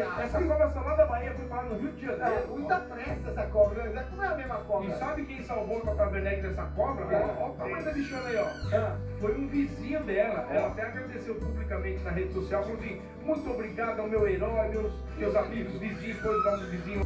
essa cobra saiu lá da Bahia, foi parar no Rio de Janeiro. É, muita pressa essa cobra, né? Não é a mesma cobra. E sabe quem salvou o Cabernet dessa cobra? Olha o tamanho da bichona aí, ó. Ah. Foi um vizinho dela. Ela até agradeceu publicamente na rede social, falou assim, muito obrigado ao meu herói, meus, meus amigos vizinhos, foi o do vizinho.